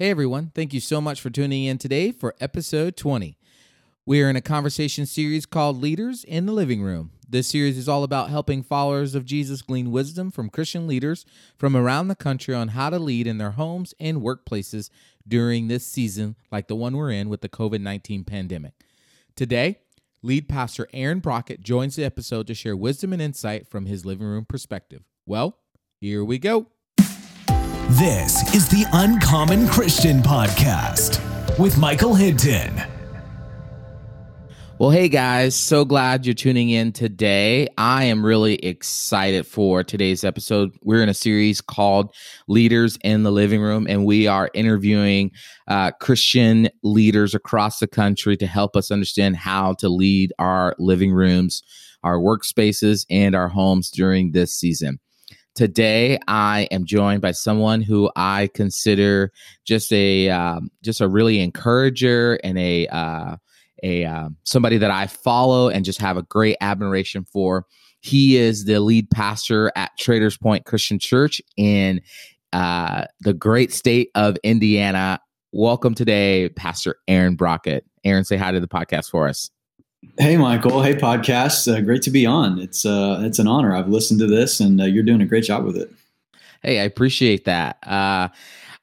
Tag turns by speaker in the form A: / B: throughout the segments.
A: Hey everyone, thank you so much for tuning in today for episode 20. We are in a conversation series called Leaders in the Living Room. This series is all about helping followers of Jesus glean wisdom from Christian leaders from around the country on how to lead in their homes and workplaces during this season, like the one we're in with the COVID 19 pandemic. Today, lead pastor Aaron Brockett joins the episode to share wisdom and insight from his living room perspective. Well, here we go.
B: This is the Uncommon Christian Podcast with Michael Hinton.
A: Well, hey guys, so glad you're tuning in today. I am really excited for today's episode. We're in a series called Leaders in the Living Room, and we are interviewing uh, Christian leaders across the country to help us understand how to lead our living rooms, our workspaces, and our homes during this season. Today, I am joined by someone who I consider just a um, just a really encourager and a uh, a um, somebody that I follow and just have a great admiration for. He is the lead pastor at Traders Point Christian Church in uh, the great state of Indiana. Welcome today, Pastor Aaron Brockett. Aaron, say hi to the podcast for us.
C: Hey, Michael. Hey, podcast. Uh, great to be on. It's uh, it's an honor. I've listened to this, and uh, you're doing a great job with it.
A: Hey, I appreciate that. Uh,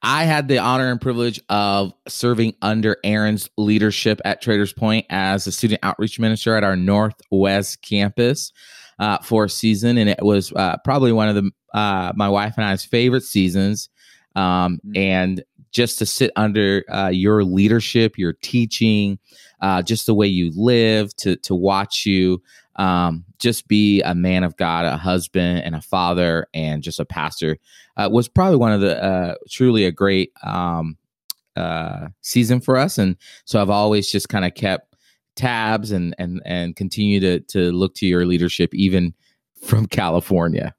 A: I had the honor and privilege of serving under Aaron's leadership at Traders Point as a student outreach minister at our Northwest campus uh, for a season, and it was uh, probably one of the uh, my wife and I's favorite seasons. Um, mm-hmm. and just to sit under uh, your leadership, your teaching, uh, just the way you live, to to watch you um, just be a man of God, a husband, and a father, and just a pastor uh, was probably one of the uh, truly a great um, uh, season for us. And so I've always just kind of kept tabs and and and continue to to look to your leadership even from California.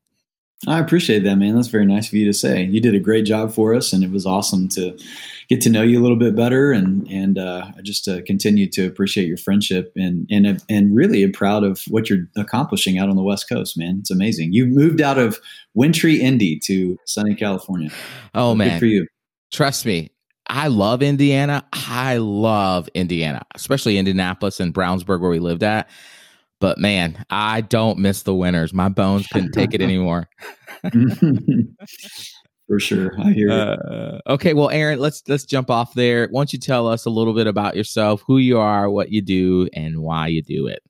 C: I appreciate that, man. That's very nice of you to say. You did a great job for us, and it was awesome to get to know you a little bit better, and and uh, just uh, continue to appreciate your friendship, and and and really am proud of what you're accomplishing out on the West Coast, man. It's amazing. You moved out of wintry Indy to sunny California.
A: Oh
C: so
A: man,
C: for you.
A: Trust me, I love Indiana. I love Indiana, especially Indianapolis and Brownsburg, where we lived at. But man, I don't miss the winters. My bones couldn't take it anymore.
C: For sure, I hear.
A: Uh, okay, well, Aaron, let's let's jump off there. Why don't you tell us a little bit about yourself, who you are, what you do, and why you do it?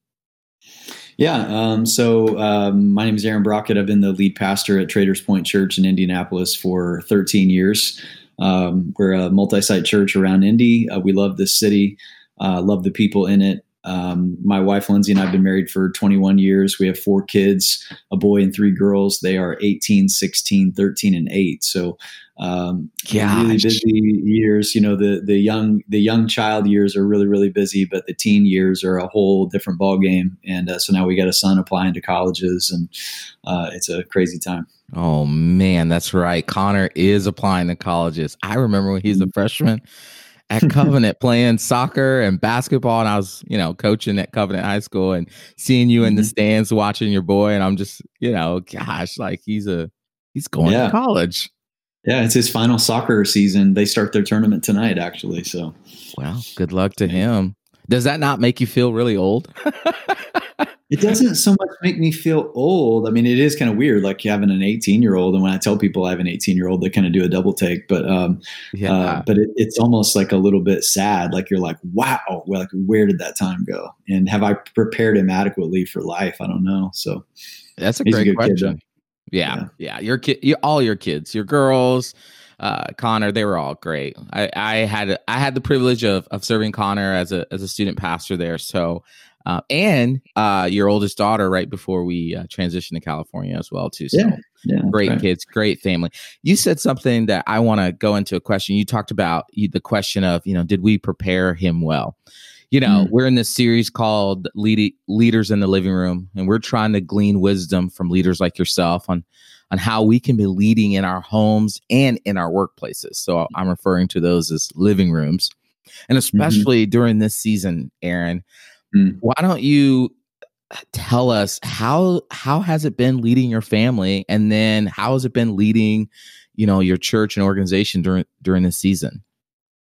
C: Yeah. Um, so um, my name is Aaron Brockett. I've been the lead pastor at Traders Point Church in Indianapolis for 13 years. Um, we're a multi-site church around Indy. Uh, we love this city, uh, love the people in it. Um, my wife Lindsay and I have been married for 21 years. We have four kids, a boy and three girls. They are 18, 16, 13, and 8. So um, really busy years. You know, the the young the young child years are really really busy, but the teen years are a whole different ball game. And uh, so now we got a son applying to colleges, and uh, it's a crazy time.
A: Oh man, that's right. Connor is applying to colleges. I remember when he's a mm-hmm. freshman at Covenant playing soccer and basketball. And I was, you know, coaching at Covenant High School and seeing you in the mm-hmm. stands watching your boy. And I'm just, you know, gosh, like he's a, he's going yeah. to college.
C: Yeah, it's his final soccer season. They start their tournament tonight, actually. So,
A: well, good luck to him. Does that not make you feel really old?
C: it doesn't so much make me feel old. I mean, it is kind of weird, like having an 18 year old. And when I tell people I have an 18 year old, they kind of do a double take. But um, yeah. Uh, but it, it's almost like a little bit sad. Like you're like, wow, like where did that time go? And have I prepared him adequately for life? I don't know. So
A: that's a great a question. Kid, yeah, yeah, yeah, Your kid, you, all your kids, your girls, uh, Connor, they were all great. I, I had I had the privilege of of serving Connor as a as a student pastor there. So uh, and uh, your oldest daughter right before we uh, transitioned to California as well too. So yeah, yeah, great right. kids, great family. You said something that I want to go into a question. You talked about the question of you know did we prepare him well? You know, mm. we're in this series called Lead- Leaders in the Living Room, and we're trying to glean wisdom from leaders like yourself on on how we can be leading in our homes and in our workplaces. So I'm referring to those as living rooms, and mm-hmm. especially mm-hmm. during this season, Aaron. Mm. Why don't you tell us how how has it been leading your family and then how has it been leading you know your church and organization during during this season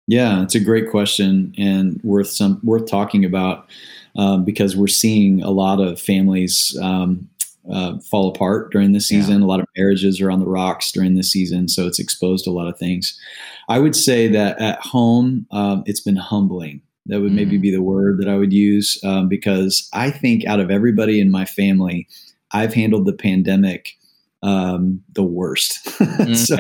C: Yeah, it's a great question and worth some worth talking about um, because we're seeing a lot of families um, uh, fall apart during this season. Yeah. A lot of marriages are on the rocks during this season, so it's exposed a lot of things. I would say that at home, um, it's been humbling. That would mm. maybe be the word that I would use um, because I think out of everybody in my family, I've handled the pandemic um, the worst. Mm. so,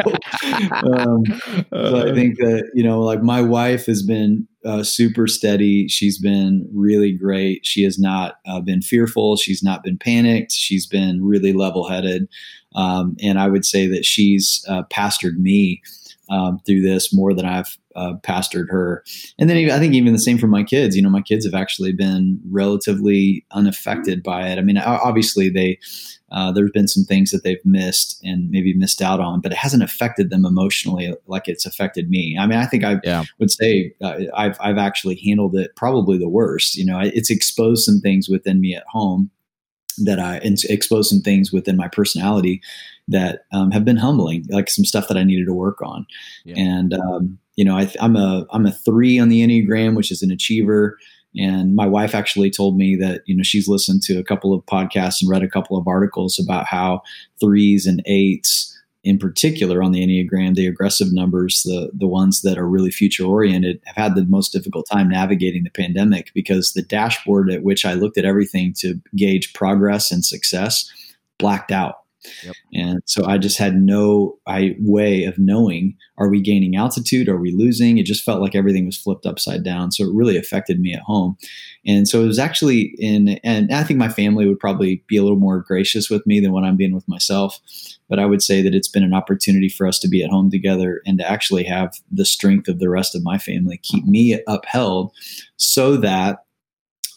C: um, so, I think that you know, like my wife has been uh, super steady. She's been really great. She has not uh, been fearful. She's not been panicked. She's been really level headed, um, and I would say that she's uh, pastored me um, through this more than I've uh, pastored her. And then I think even the same for my kids. You know, my kids have actually been relatively unaffected by it. I mean, obviously they uh, there's been some things that they've missed and maybe missed out on, but it hasn't affected them emotionally like it's affected me. I mean, I think I yeah. would say uh, I've I've actually handled it probably the worst. You know, it's exposed some things within me at home that I exposed some things within my personality that um, have been humbling, like some stuff that I needed to work on. Yeah. And um, you know, I, am a I'm a three on the Enneagram, which is an achiever. And my wife actually told me that, you know, she's listened to a couple of podcasts and read a couple of articles about how threes and eights, in particular on the Enneagram, the aggressive numbers, the, the ones that are really future oriented, have had the most difficult time navigating the pandemic because the dashboard at which I looked at everything to gauge progress and success blacked out. Yep. And so I just had no I, way of knowing are we gaining altitude? Are we losing? It just felt like everything was flipped upside down. So it really affected me at home. And so it was actually in, and I think my family would probably be a little more gracious with me than when I'm being with myself. But I would say that it's been an opportunity for us to be at home together and to actually have the strength of the rest of my family keep me upheld so that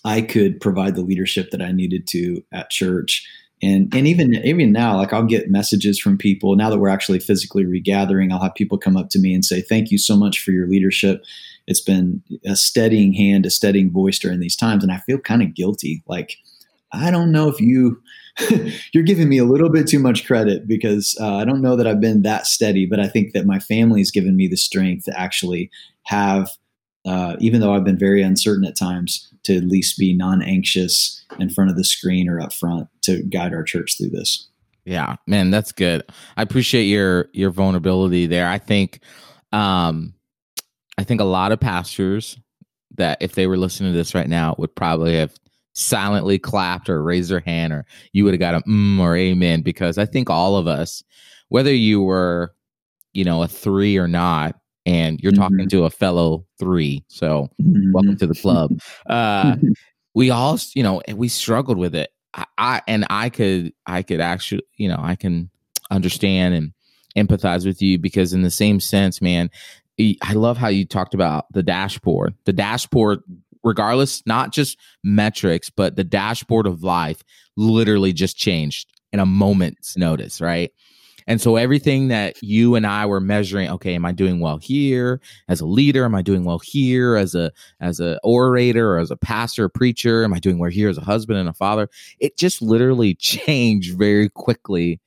C: I could provide the leadership that I needed to at church and and even even now like i'll get messages from people. Now that we're actually physically regathering i'll have people come up to me and say thank you so much for your leadership. It's been a steadying hand a steadying voice during these times. And i feel kind of guilty. Like i don't know if you you're giving me a little bit too much credit because uh, i don't know that i've been that steady but i think that my family's given me the strength to actually have uh, even though I've been very uncertain at times, to at least be non-anxious in front of the screen or up front to guide our church through this.
A: Yeah, man, that's good. I appreciate your your vulnerability there. I think, um, I think a lot of pastors that if they were listening to this right now would probably have silently clapped or raised their hand, or you would have got a mm or amen because I think all of us, whether you were, you know, a three or not, and you're mm-hmm. talking to a fellow three. So mm-hmm. welcome to the club. Uh, we all, you know, we struggled with it. I, I, and I could, I could actually, you know, I can understand and empathize with you because in the same sense, man, I love how you talked about the dashboard. The dashboard, regardless, not just metrics, but the dashboard of life literally just changed in a moment's notice, right? And so everything that you and I were measuring, okay, am I doing well here as a leader? Am I doing well here as a as a orator or as a pastor, preacher? Am I doing well here as a husband and a father? It just literally changed very quickly.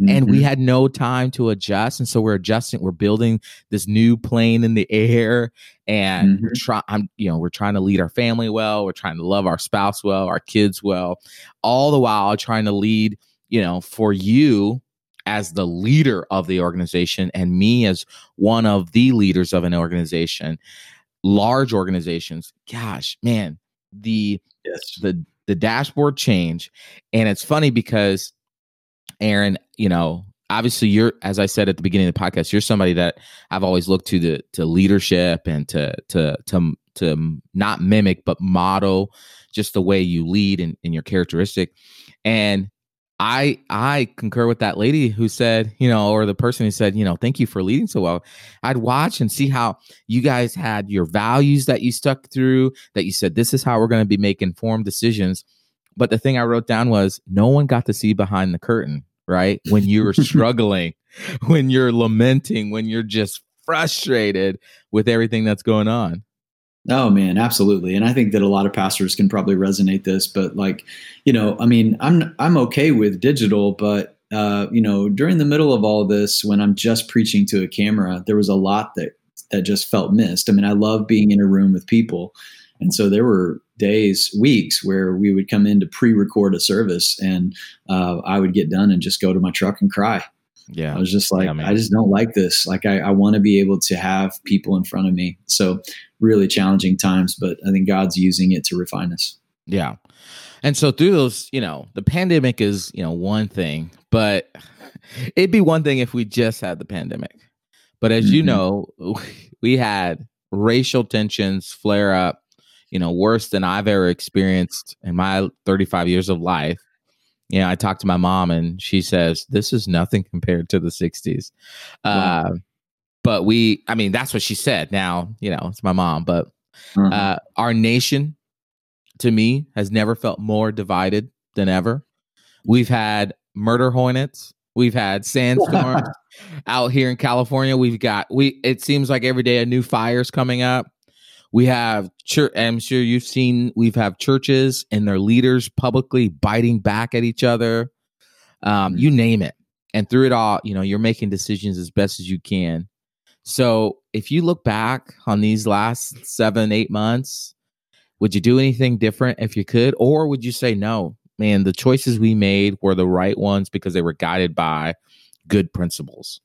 A: Mm-hmm. And we mm-hmm. had no time to adjust. And so we're adjusting, we're building this new plane in the air. And mm-hmm. we're trying, I'm, you know, we're trying to lead our family well. We're trying to love our spouse well, our kids well, all the while trying to lead, you know, for you as the leader of the organization and me as one of the leaders of an organization large organizations gosh man the yes. the the dashboard change and it's funny because aaron you know obviously you're as i said at the beginning of the podcast you're somebody that i've always looked to the to leadership and to to to to not mimic but model just the way you lead and, and your characteristic and I I concur with that lady who said, you know, or the person who said, you know, thank you for leading so well. I'd watch and see how you guys had your values that you stuck through, that you said this is how we're going to be making informed decisions. But the thing I wrote down was no one got to see behind the curtain, right? When you were struggling, when you're lamenting, when you're just frustrated with everything that's going on.
C: Oh man, absolutely. And I think that a lot of pastors can probably resonate this, but like, you know, I mean, I'm I'm okay with digital, but uh, you know, during the middle of all this when I'm just preaching to a camera, there was a lot that that just felt missed. I mean, I love being in a room with people. And so there were days, weeks where we would come in to pre-record a service, and uh, I would get done and just go to my truck and cry.
A: Yeah,
C: I was just like, yeah, I just don't like this. Like, I, I want to be able to have people in front of me. So, really challenging times, but I think God's using it to refine us.
A: Yeah, and so through those, you know, the pandemic is you know one thing, but it'd be one thing if we just had the pandemic. But as mm-hmm. you know, we had racial tensions flare up you know, worse than I've ever experienced in my 35 years of life. You know, I talked to my mom and she says, this is nothing compared to the 60s. Wow. Uh, but we, I mean, that's what she said. Now, you know, it's my mom, but uh-huh. uh, our nation to me has never felt more divided than ever. We've had murder hornets. We've had sandstorms out here in California. We've got we. It seems like every day a new fire's coming up. We have church. I'm sure you've seen. We've have churches and their leaders publicly biting back at each other. Um, you name it, and through it all, you know, you're making decisions as best as you can. So, if you look back on these last seven, eight months, would you do anything different if you could, or would you say no? Man, the choices we made were the right ones because they were guided by good principles.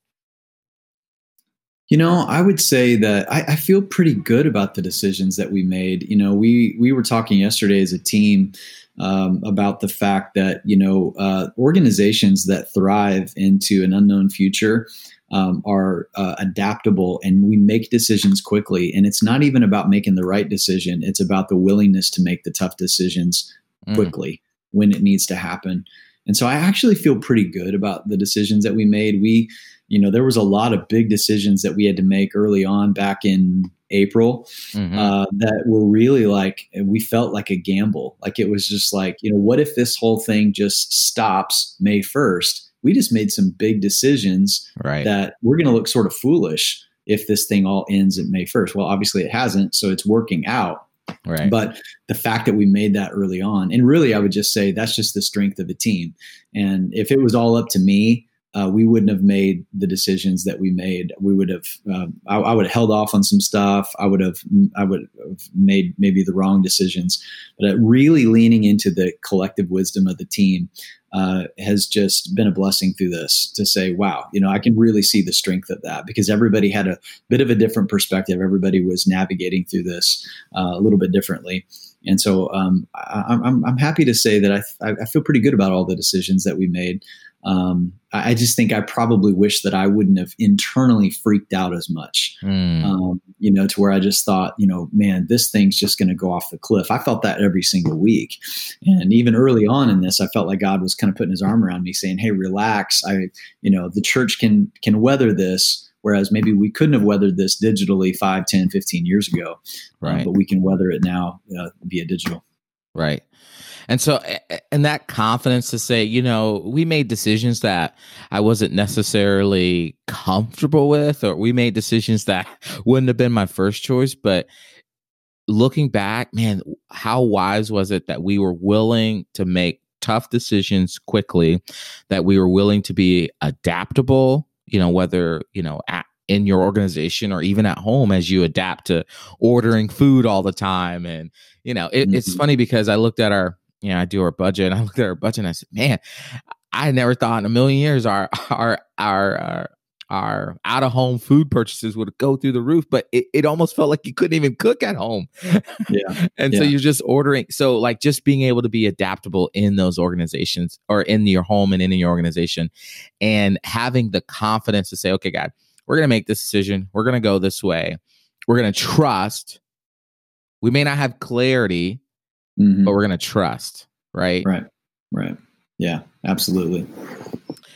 C: You know, I would say that I, I, feel pretty good about the decisions that we made. You know, we we were talking yesterday as a team um, about the fact that you know uh, organizations that thrive into an unknown future um, are uh, adaptable and we make decisions quickly. And it's not even about making the right decision; it's about the willingness to make the tough decisions mm. quickly mm. when it needs to happen. And so I actually feel pretty good about the decisions that we made. We you know, there was a lot of big decisions that we had to make early on back in April mm-hmm. uh, that were really like, we felt like a gamble. Like it was just like, you know, what if this whole thing just stops May 1st? We just made some big decisions
A: right.
C: that we're going to look sort of foolish if this thing all ends at May 1st. Well, obviously it hasn't, so it's working out.
A: Right.
C: But the fact that we made that early on, and really, I would just say that's just the strength of a team. And if it was all up to me, uh, we wouldn't have made the decisions that we made. We would have, uh, I, I, would have held off on some stuff. I would have, I would have made maybe the wrong decisions. But uh, really leaning into the collective wisdom of the team uh, has just been a blessing through this to say, wow, you know, I can really see the strength of that because everybody had a bit of a different perspective. Everybody was navigating through this uh, a little bit differently. And so um, I, am I'm happy to say that I, I feel pretty good about all the decisions that we made um, I just think I probably wish that I wouldn't have internally freaked out as much, mm. um, you know, to where I just thought, you know, man, this thing's just going to go off the cliff. I felt that every single week. And even early on in this, I felt like God was kind of putting his arm around me saying, Hey, relax. I, you know, the church can, can weather this. Whereas maybe we couldn't have weathered this digitally 5, 10, 15 years ago.
A: Um,
C: but we can weather it now uh, via digital.
A: Right. And so, and that confidence to say, you know, we made decisions that I wasn't necessarily comfortable with, or we made decisions that wouldn't have been my first choice. But looking back, man, how wise was it that we were willing to make tough decisions quickly, that we were willing to be adaptable, you know, whether, you know, at, in your organization or even at home as you adapt to ordering food all the time and you know it, mm-hmm. it's funny because i looked at our you know, I do our budget. I looked at our budget and I said, man, I never thought in a million years our our our, uh, our our out of home food purchases would go through the roof, but it, it almost felt like you couldn't even cook at home.
C: Yeah.
A: and
C: yeah.
A: so you're just ordering. So, like, just being able to be adaptable in those organizations or in your home and in your organization and having the confidence to say, okay, God, we're going to make this decision. We're going to go this way. We're going to trust. We may not have clarity mm-hmm. but we're going to trust, right?
C: Right. Right. Yeah, absolutely.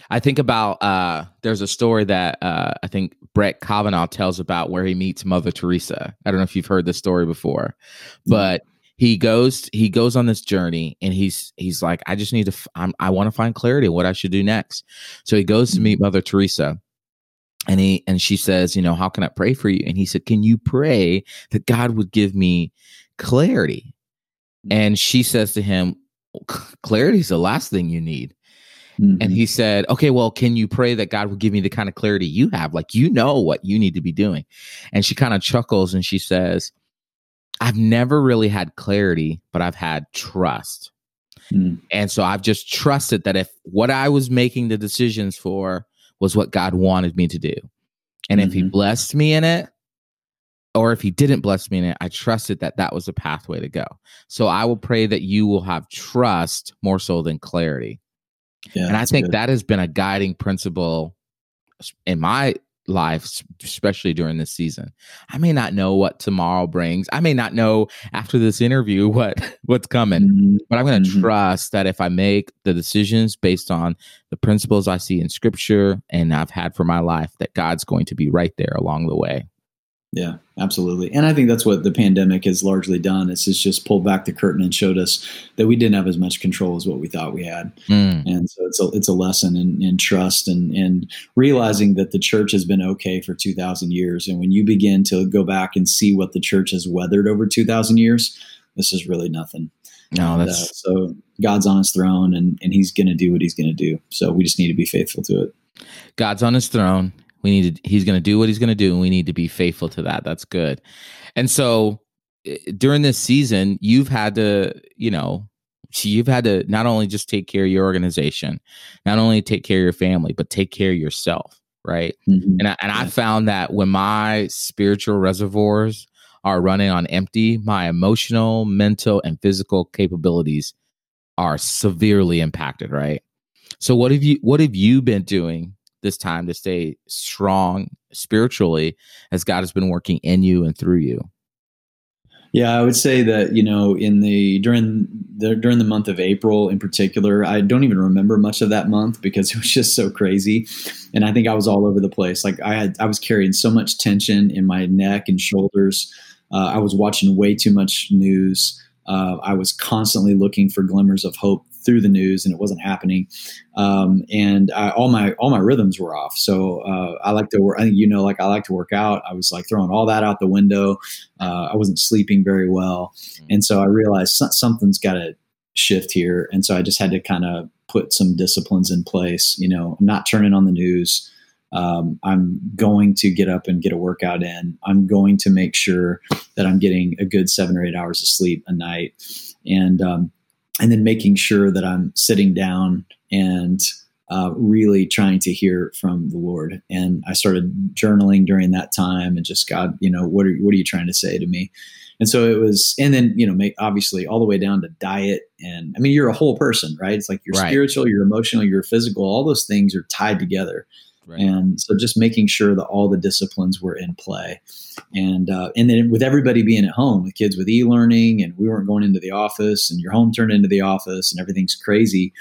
A: I think about uh there's a story that uh I think Brett Kavanaugh tells about where he meets Mother Teresa. I don't know if you've heard this story before, but he goes he goes on this journey and he's he's like I just need to I'm, I want to find clarity on what I should do next. So he goes to meet mm-hmm. Mother Teresa and he and she says, you know, how can I pray for you? And he said, "Can you pray that God would give me clarity?" And she says to him, Clarity is the last thing you need. Mm-hmm. And he said, Okay, well, can you pray that God will give me the kind of clarity you have? Like, you know what you need to be doing. And she kind of chuckles and she says, I've never really had clarity, but I've had trust. Mm. And so I've just trusted that if what I was making the decisions for was what God wanted me to do, and mm-hmm. if He mm-hmm. blessed me in it, or if He didn't bless me in it, I trusted that that was a pathway to go. So I will pray that you will have trust more so than clarity. Yeah, and I think good. that has been a guiding principle in my life, especially during this season. I may not know what tomorrow brings. I may not know after this interview what what's coming, mm-hmm. but I'm going to mm-hmm. trust that if I make the decisions based on the principles I see in Scripture and I've had for my life, that God's going to be right there along the way.
C: Yeah, absolutely. And I think that's what the pandemic has largely done. It's just pulled back the curtain and showed us that we didn't have as much control as what we thought we had. Mm. And so it's a, it's a lesson in, in trust and, and realizing that the church has been okay for 2,000 years. And when you begin to go back and see what the church has weathered over 2,000 years, this is really nothing.
A: No, and, that's
C: uh, so God's on his throne and, and he's going to do what he's going to do. So we just need to be faithful to it.
A: God's on his throne we need to, he's going to do what he's going to do, and we need to be faithful to that. That's good. And so during this season, you've had to, you know, you've had to not only just take care of your organization, not only take care of your family, but take care of yourself, right? Mm-hmm. And I, and I found that when my spiritual reservoirs are running on empty, my emotional, mental, and physical capabilities are severely impacted, right? So what have you what have you been doing this time to stay strong spiritually as God has been working in you and through you?
C: Yeah, I would say that you know in the during the during the month of April in particular, I don't even remember much of that month because it was just so crazy, and I think I was all over the place. Like I had I was carrying so much tension in my neck and shoulders. Uh, I was watching way too much news. Uh, I was constantly looking for glimmers of hope through the news, and it wasn't happening. Um, and I, all my all my rhythms were off. So uh, I like to work. I think you know, like I like to work out. I was like throwing all that out the window. Uh, I wasn't sleeping very well, mm. and so I realized something's got to shift here. And so I just had to kind of put some disciplines in place. You know, I'm not turning on the news. Um, I'm going to get up and get a workout in. I'm going to make sure that I'm getting a good seven or eight hours of sleep a night. And um, and then making sure that I'm sitting down and uh, really trying to hear from the Lord. And I started journaling during that time and just God, you know, what are what are you trying to say to me? And so it was, and then you know, make obviously all the way down to diet. And I mean, you're a whole person, right? It's like you're right. spiritual, you're emotional, you're physical. All those things are tied together. Right. And so just making sure that all the disciplines were in play. And uh, and then with everybody being at home, with kids with e-learning, and we weren't going into the office, and your home turned into the office, and everything's crazy.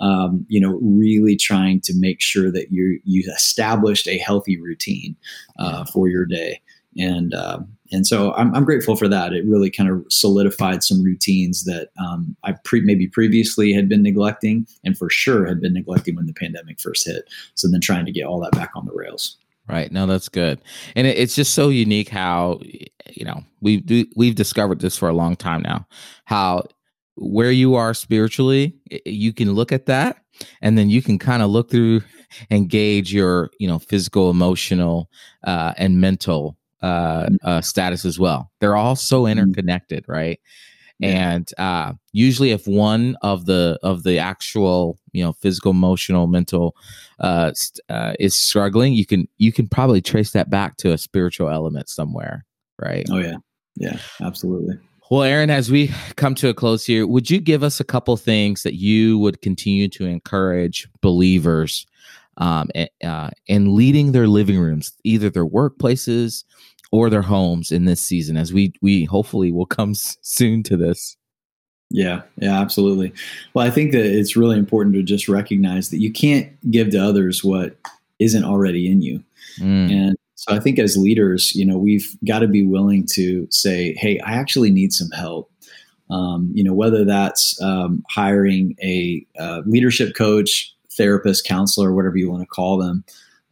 C: Um, you know, really trying to make sure that you you established a healthy routine uh, for your day. And uh, and so I'm, I'm grateful for that. It really kind of solidified some routines that um, I pre- maybe previously had been neglecting, and for sure had been neglecting when the pandemic first hit. So then trying to get all that back on the rails.
A: Right. No, that's good, and it, it's just so unique how you know we've we've discovered this for a long time now. How where you are spiritually, you can look at that, and then you can kind of look through and gauge your you know physical, emotional, uh, and mental uh, mm-hmm. uh, status as well. They're all so mm-hmm. interconnected, right? Yeah. And uh, usually, if one of the of the actual you know physical, emotional, mental uh, uh, is struggling, you can you can probably trace that back to a spiritual element somewhere, right?
C: Oh yeah, yeah, absolutely.
A: Well, Aaron, as we come to a close here, would you give us a couple things that you would continue to encourage believers um, uh, and leading their living rooms, either their workplaces or their homes in this season as we we hopefully will come s- soon to this.
C: Yeah yeah absolutely. Well i think that it's really important to just recognize that you can't give to others what isn't already in you. Mm. and so i think as leaders you know we've got to be willing to say hey i actually need some help. Um, you know whether that's um, hiring a uh, leadership coach therapist counselor whatever you want to call them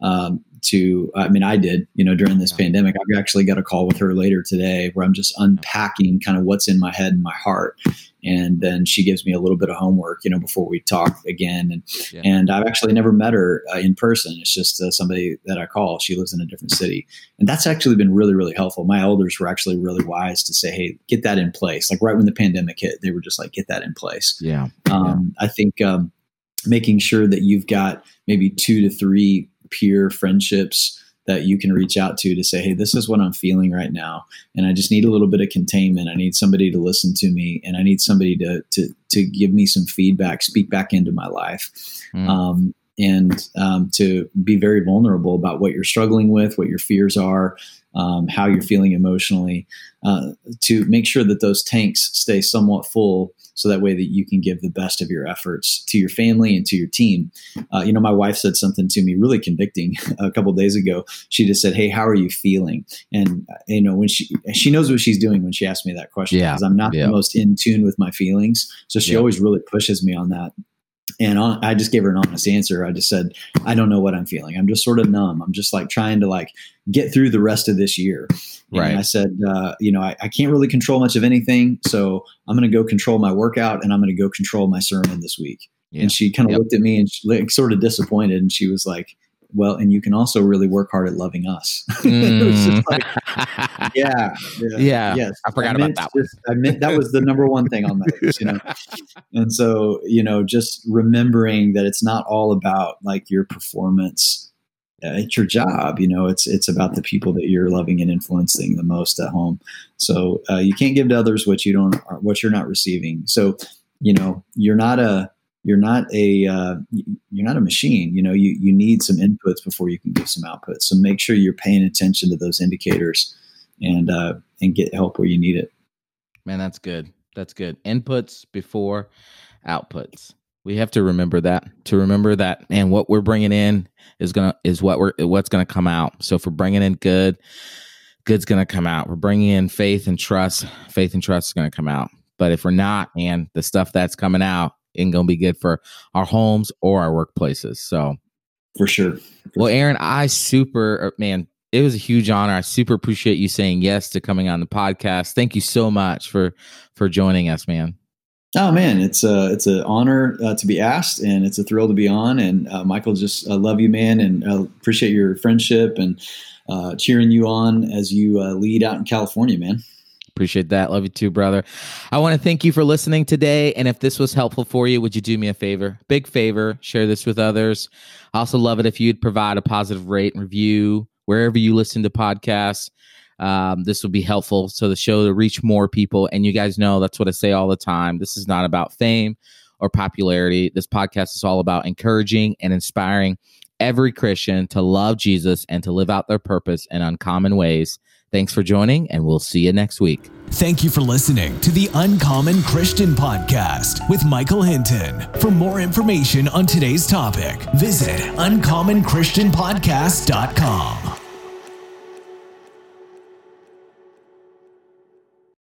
C: um, to I mean I did you know during this yeah. pandemic. I've actually got a call with her later today where I'm just unpacking kind of what's in my head and my heart. And then she gives me a little bit of homework you know before we talk again. And yeah. and I've actually never met her uh, in person. It's just uh, somebody that I call. She lives in a different city. And that's actually been really really helpful. My elders were actually really wise to say hey get that in place. Like right when the pandemic hit they were just like get that in place.
A: Yeah,
C: um, yeah. I think um, making sure that you've got maybe two to three peer friendships that you can reach out to to say, hey, this is what I'm feeling right now, and I just need a little bit of containment. I need somebody to listen to me, and I need somebody to to to give me some feedback, speak back into my life. Mm. Um, and um, to be very vulnerable about what you're struggling with, what your fears are, um, how you're feeling emotionally, uh, to make sure that those tanks stay somewhat full so that way that you can give the best of your efforts to your family and to your team. Uh, you know, my wife said something to me really convicting a couple days ago. She just said, "Hey, how are you feeling?" And uh, you know, when she she knows what she's doing when she asked me that question because yeah. I'm not yeah. the most in tune with my feelings, so she yeah. always really pushes me on that. And on, I just gave her an honest answer. I just said, I don't know what I'm feeling. I'm just sort of numb. I'm just like trying to like get through the rest of this year. Right. And I said, uh, you know, I, I, can't really control much of anything. So I'm going to go control my workout and I'm going to go control my sermon this week. Yeah. And she kind of yep. looked at me and she, like, sort of disappointed. And she was like, well, and you can also really work hard at loving us. Mm. like, yeah,
A: yeah, yeah, Yes, I forgot I about that.
C: Just, I meant that was the number one thing on that, list, you know. and so, you know, just remembering that it's not all about like your performance. It's your job, you know. It's it's about the people that you're loving and influencing the most at home. So uh, you can't give to others what you don't, what you're not receiving. So, you know, you're not a you're not a uh, you're not a machine you know you you need some inputs before you can give some outputs. So make sure you're paying attention to those indicators and uh, and get help where you need it.
A: Man that's good. That's good. Inputs before outputs. We have to remember that to remember that and what we're bringing in is gonna is what we're what's gonna come out. So if we're bringing in good good's gonna come out. We're bringing in faith and trust faith and trust is gonna come out. But if we're not and the stuff that's coming out and going to be good for our homes or our workplaces. So,
C: for sure. For
A: well, Aaron, I super, er, man, it was a huge honor. I super appreciate you saying yes to coming on the podcast. Thank you so much for for joining us, man.
C: Oh man, it's a it's an honor uh, to be asked, and it's a thrill to be on. And uh, Michael, just uh, love you, man, and uh, appreciate your friendship and uh, cheering you on as you uh, lead out in California, man.
A: Appreciate that. Love you too, brother. I want to thank you for listening today. And if this was helpful for you, would you do me a favor? Big favor, share this with others. I also love it if you'd provide a positive rate and review wherever you listen to podcasts. Um, this will be helpful so the show to reach more people. And you guys know that's what I say all the time. This is not about fame or popularity. This podcast is all about encouraging and inspiring every Christian to love Jesus and to live out their purpose in uncommon ways. Thanks for joining, and we'll see you next week.
B: Thank you for listening to the Uncommon Christian Podcast with Michael Hinton. For more information on today's topic, visit uncommonchristianpodcast.com.